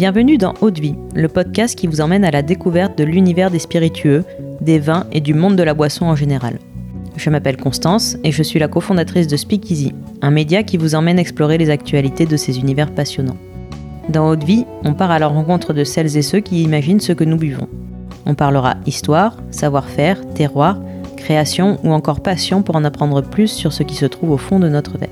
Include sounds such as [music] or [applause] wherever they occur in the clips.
Bienvenue dans Haute Vie, le podcast qui vous emmène à la découverte de l'univers des spiritueux, des vins et du monde de la boisson en général. Je m'appelle Constance et je suis la cofondatrice de Speakeasy, un média qui vous emmène explorer les actualités de ces univers passionnants. Dans Haute Vie, on part à la rencontre de celles et ceux qui imaginent ce que nous buvons. On parlera histoire, savoir-faire, terroir, création ou encore passion pour en apprendre plus sur ce qui se trouve au fond de notre verre.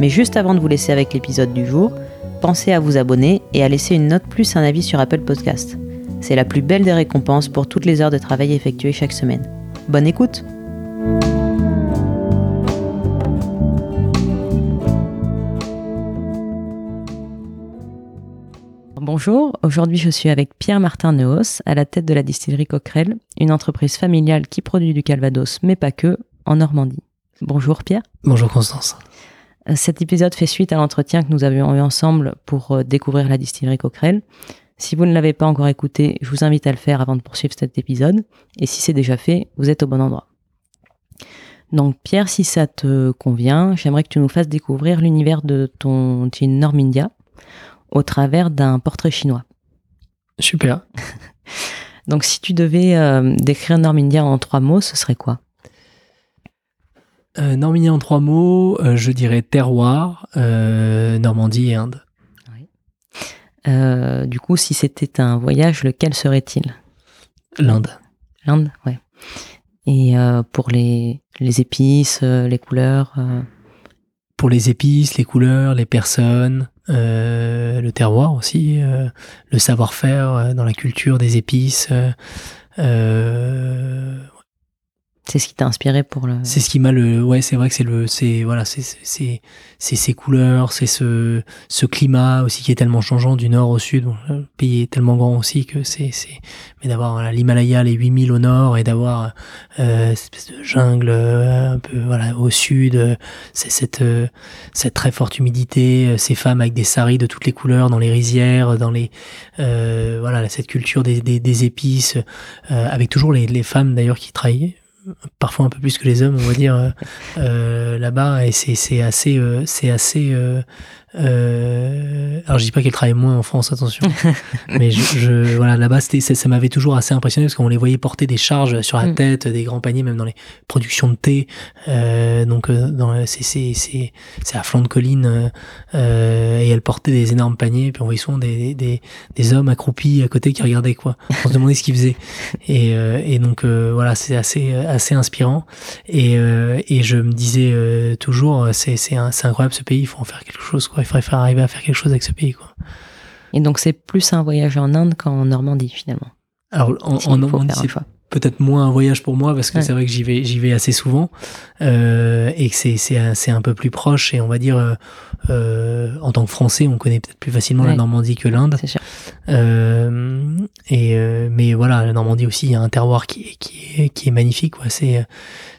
Mais juste avant de vous laisser avec l'épisode du jour, pensez à vous abonner et à laisser une note plus un avis sur Apple Podcast. C'est la plus belle des récompenses pour toutes les heures de travail effectuées chaque semaine. Bonne écoute Bonjour, aujourd'hui je suis avec Pierre-Martin Neos à la tête de la distillerie Coquerel, une entreprise familiale qui produit du calvados, mais pas que, en Normandie. Bonjour Pierre. Bonjour Constance. Euh, cet épisode fait suite à l'entretien que nous avions eu ensemble pour euh, découvrir la distillerie Coquerel. Si vous ne l'avez pas encore écouté, je vous invite à le faire avant de poursuivre cet épisode. Et si c'est déjà fait, vous êtes au bon endroit. Donc Pierre, si ça te convient, j'aimerais que tu nous fasses découvrir l'univers de ton gin Normindia au travers d'un portrait chinois. Super. [laughs] Donc si tu devais euh, décrire Normindia en trois mots, ce serait quoi? Euh, Normandie en trois mots, euh, je dirais terroir, euh, Normandie et Inde. du coup, si c'était un voyage, lequel serait-il? L'Inde. L'Inde, ouais. Et pour les, les épices, les couleurs Pour les épices, les couleurs, les personnes, le terroir aussi, le savoir-faire dans la culture des épices. C'est ce qui t'a inspiré pour le. C'est ce qui m'a le. Ouais, c'est vrai que c'est le. C'est voilà, c'est c'est ces couleurs, c'est ce ce climat aussi qui est tellement changeant du nord au sud. le pays est tellement grand aussi que c'est c'est. Mais d'avoir l'Himalaya les 8000 au nord et d'avoir euh, cette espèce de jungle euh, un peu voilà au sud, euh, c'est cette euh, cette très forte humidité, ces femmes avec des saris de toutes les couleurs dans les rizières, dans les voilà cette culture des des, des épices, avec toujours les les femmes d'ailleurs qui travaillaient parfois un peu plus que les hommes, on va dire, euh, euh là-bas. Et c'est assez, euh, c'est assez euh, euh, alors je dis pas qu'elle travaille moins en France, attention. [laughs] mais je, je voilà, là-bas, c'était, ça, ça m'avait toujours assez impressionné parce qu'on les voyait porter des charges sur la mm. tête, des grands paniers, même dans les productions de thé. Euh, donc euh, dans, c'est, c'est, à flanc de colline euh, et elle portait des énormes paniers. Puis on voyait souvent des, des, des hommes accroupis à côté qui regardaient quoi. On se demandait ce qu'ils faisaient. [laughs] Et, euh, et donc voilà, c'est assez, assez inspirant. Et, et je me disais toujours, c'est, c'est, c'est incroyable ce pays, il faut en faire quelque chose quoi. Il faudrait faire arriver à faire quelque chose avec ce pays, quoi. Et donc c'est plus un voyage en Inde qu'en Normandie finalement. Alors en, Normandie c'est peut-être moins un voyage pour moi parce que c'est vrai que j'y vais j'y vais assez souvent euh, et que c'est c'est un peu plus proche et on va dire euh, euh, en tant que Français on connaît peut-être plus facilement la Normandie que l'Inde. Euh, et euh, mais voilà la Normandie aussi il y a un terroir qui est qui est qui est magnifique quoi. C'est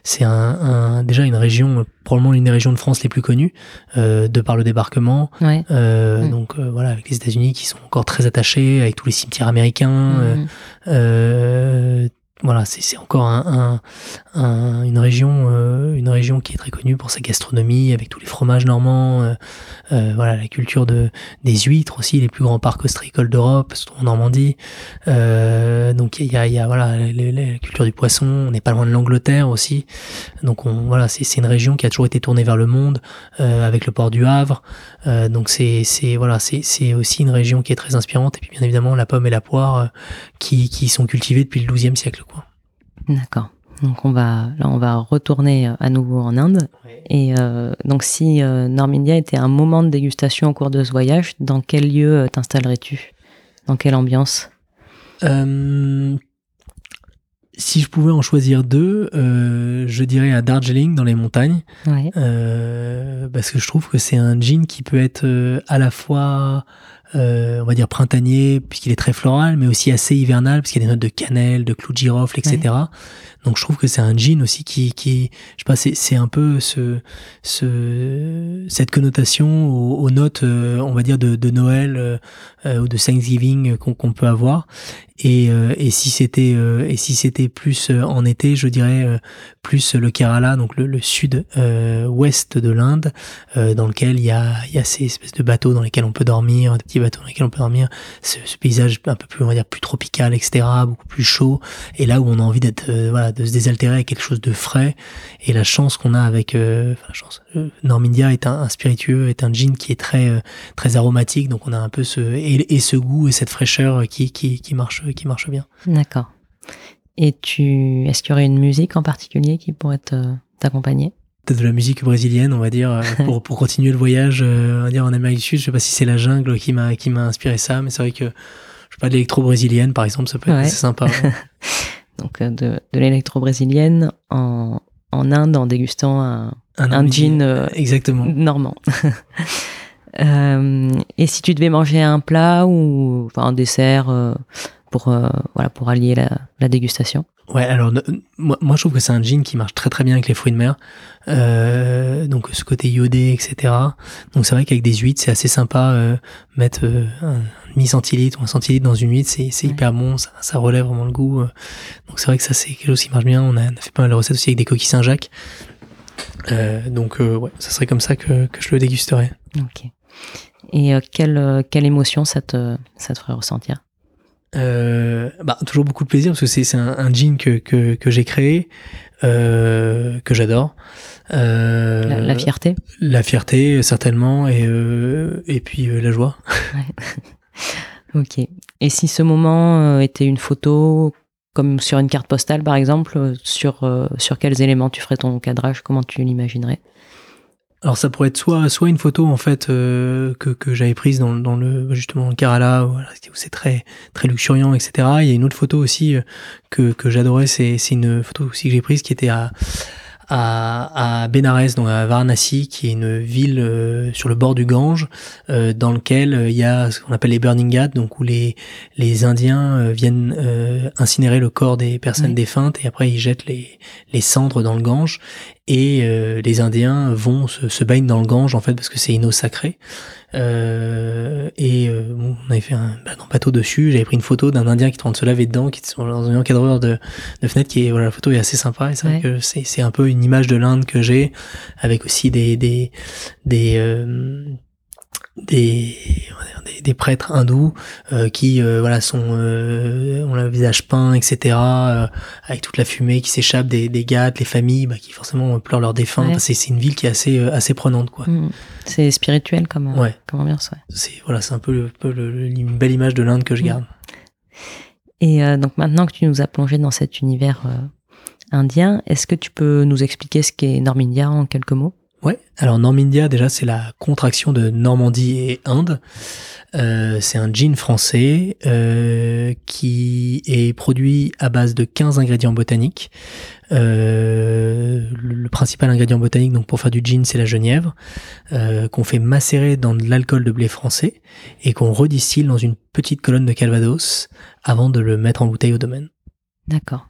c'est un, un, déjà une région probablement l'une des régions de France les plus connues euh, de par le débarquement. Euh, mm. Donc voilà, avec les États-Unis qui sont encore très attachés, avec tous les cimetières américains, mm voilà, c'est encore un, un, une région, euh, une région qui est très connue pour sa gastronomie, avec tous les fromages normands, euh, euh, voilà, la culture de des huîtres aussi, les plus grands parcs ostréicoles d'Europe, en Normandie. donc il y a, voilà la, culture du poisson. On n'est pas loin de l'Angleterre aussi. Donc on, voilà, c'est une région qui a toujours été tournée vers le monde, avec le port du Havre. donc c'est voilà, aussi une région qui est très inspirante. Et puis bien évidemment la pomme et la poire qui qui sont cultivées depuis le XIIe siècle. D'accord. Donc on va là on va retourner euh, à nouveau en Inde. Et euh, donc si euh, Normindia était un moment de dégustation au cours de ce voyage, dans quel lieu euh, t'installerais-tu? Dans quelle ambiance? Si je pouvais en choisir deux, je dirais à Darjeeling dans les montagnes, parce que je trouve que c'est un gin qui peut être à la fois on va dire printanier puisqu'il est très floral, mais aussi assez hivernal puisqu'il y a des notes de cannelle, de clou de girofle, etc. Donc je trouve que c'est un jean aussi qui, qui je sais pas, c'est un peu ce, ce, cette connotation aux, notes, euh, on va dire de, de Noël euh, euh, ou de Thanksgiving qu'on peut avoir. Et, et si c'était et si c'était plus en été, je dirais plus le Kerala, donc le, le sud ouest de l'Inde, dans lequel il y a il y a ces espèces de bateaux dans lesquels on peut dormir, des petits petit bateau dans on peut dormir, ce, paysage un peu plus, on va dire, plus tropical, etc., beaucoup plus chaud, et là où on a envie d'être, euh, de se désaltérer avec quelque chose de frais, et la chance qu'on a avec, euh, enfin, chance, euh, Normindia est un, spiritueux, est un gin qui est très, très aromatique, donc on a un peu ce, et, ce goût et cette fraîcheur qui, qui, qui marche, qui marche bien. D'accord. Et tu, est-ce qu'il y aurait une musique en particulier qui pourrait t'accompagner? De la musique brésilienne, on va dire, euh, pour, [laughs] pour continuer le voyage, euh, on va dire en Amérique du Sud. Je sais pas si c'est la jungle qui m'a qui m'a inspiré ça, mais c'est vrai que je sais pas de l'électro brésilienne, par exemple, ça peut être assez sympa. [laughs] Donc euh, de, de l'électro brésilienne en, en Inde en dégustant un, un, gin exactement normand. [laughs] et si tu devais manger un plat ou enfin un dessert pour voilà pour allier la, la dégustation Ouais, alors moi, moi je trouve que c'est un gin qui marche très très bien avec les fruits de mer. Euh, donc ce côté iodé, etc. Donc c'est vrai qu'avec des huîtres, c'est assez sympa. Euh, mettre euh, un demi centilitre ou un centilitre dans une huître, c'est hyper bon, ça, ça, relève vraiment le goût. Euh. donc c'est vrai que ça c'est quelque chose qui marche bien. On a, on a, fait pas mal de recettes aussi avec des coquilles Saint-Jacques. Euh, donc ouais, ça serait comme ça que, que je le dégusterais. Ok. Et quelle, quelle émotion ça te, ça te ferait ressentir? Euh, bah, toujours beaucoup de plaisir parce que c'est un, un jean que, que, que j'ai créé, euh, que j'adore. Euh, la, fierté La fierté, certainement, et, euh, et puis euh, la joie. Ouais. [laughs] ok. Et si ce moment était une photo, comme sur une carte postale par exemple, sur, sur quels éléments tu ferais ton cadrage? Comment tu l'imaginerais? Alors ça pourrait être soit soit une photo en fait euh, que, que j'avais prise dans, dans le justement Kerala où, c'est très très luxuriant etc. Il y a une autre photo aussi euh, que, que j'adorais c'est c'est une photo aussi que j'ai prise qui était à à, à Benares, donc à Varanasi, qui est une ville euh, sur le bord du Gange, euh, dans lequel il y a ce qu'on appelle les burning ghats, donc où les les Indiens viennent incinérer le corps des personnes défuntes et après ils jettent les les cendres dans le Gange et euh, les Indiens vont se, se baignent dans le Gange en fait parce que c'est une eau sacrée. Euh, et euh, on avait fait un, bah, bateau dessus. J'avais pris une photo d'un Indien qui est en train de se laver dedans, qui est dans un encadreur de, de fenêtre. Qui est voilà, la photo est assez sympa. Et c'est vrai que c'est c'est un peu une image de l'Inde que j'ai avec aussi des des des euh, des, des, prêtres hindous euh, qui euh, voilà sont euh, ont le visage peint etc avec toute la fumée qui s'échappe des, des gâtes les familles bah, qui forcément pleurent leurs défunts c'est c'est une ville qui est assez assez prenante quoi mm. c'est spirituel comme comme ambiance ouais. c'est voilà c'est un peu, le, une belle image de l'Inde que je mm. garde et donc maintenant que tu nous as plongé dans cet univers indien est-ce que tu peux nous expliquer ce qu'est Normindia en quelques mots? Ouais, alors Normindia déjà c'est la contraction de Normandie et Inde. Euh, c'est un gin français euh, qui est produit à base de 15 ingrédients botaniques. Euh, le principal ingrédient botanique donc pour faire du gin c'est la genièvre qu'on fait macérer dans de l'alcool de blé français et qu'on redistille dans une petite colonne de Calvados avant de le mettre en bouteille au domaine. D'accord.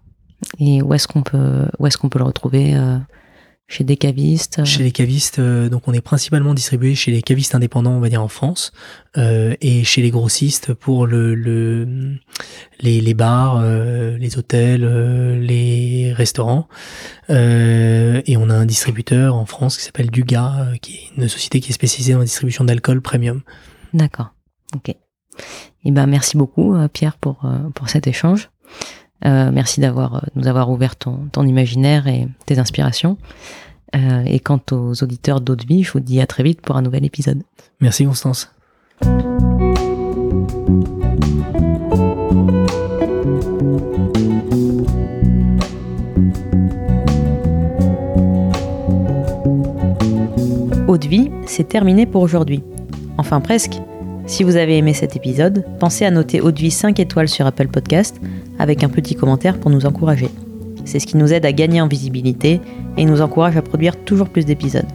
Et où est-ce qu'on peut où est-ce qu'on peut le retrouver chez des cavistes Chez les cavistes, euh, donc on est principalement distribué chez les cavistes indépendants, on va dire en France, euh, et chez les grossistes pour le, le les, les bars, euh, les hôtels, euh, les restaurants. et on a un distributeur en France qui s'appelle Duga, qui est une société qui est spécialisée dans la distribution d'alcool premium. D'accord. Ok. Eh ben merci beaucoup Pierre pour pour cet échange. Euh, merci d'avoir euh, nous avoir ouvert ton, ton imaginaire et tes inspirations. Euh, et quant aux auditeurs d'Eau de Vie, je vous dis à très vite pour un nouvel épisode. Merci Constance. Eau de Vie, c'est terminé pour aujourd'hui. Enfin presque. Si vous avez aimé cet épisode, pensez à noter Eau de Vie 5 étoiles sur Apple Podcast avec un petit commentaire pour nous encourager. C'est ce qui nous aide à gagner en visibilité et nous encourage à produire toujours plus d'épisodes.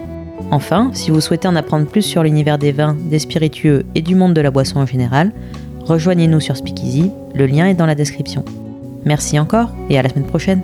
Enfin, si vous souhaitez en apprendre plus sur l'univers des vins, des spiritueux et du monde de la boisson en général, rejoignez-nous sur Speakeasy, le lien est dans la description. Merci encore et à la semaine prochaine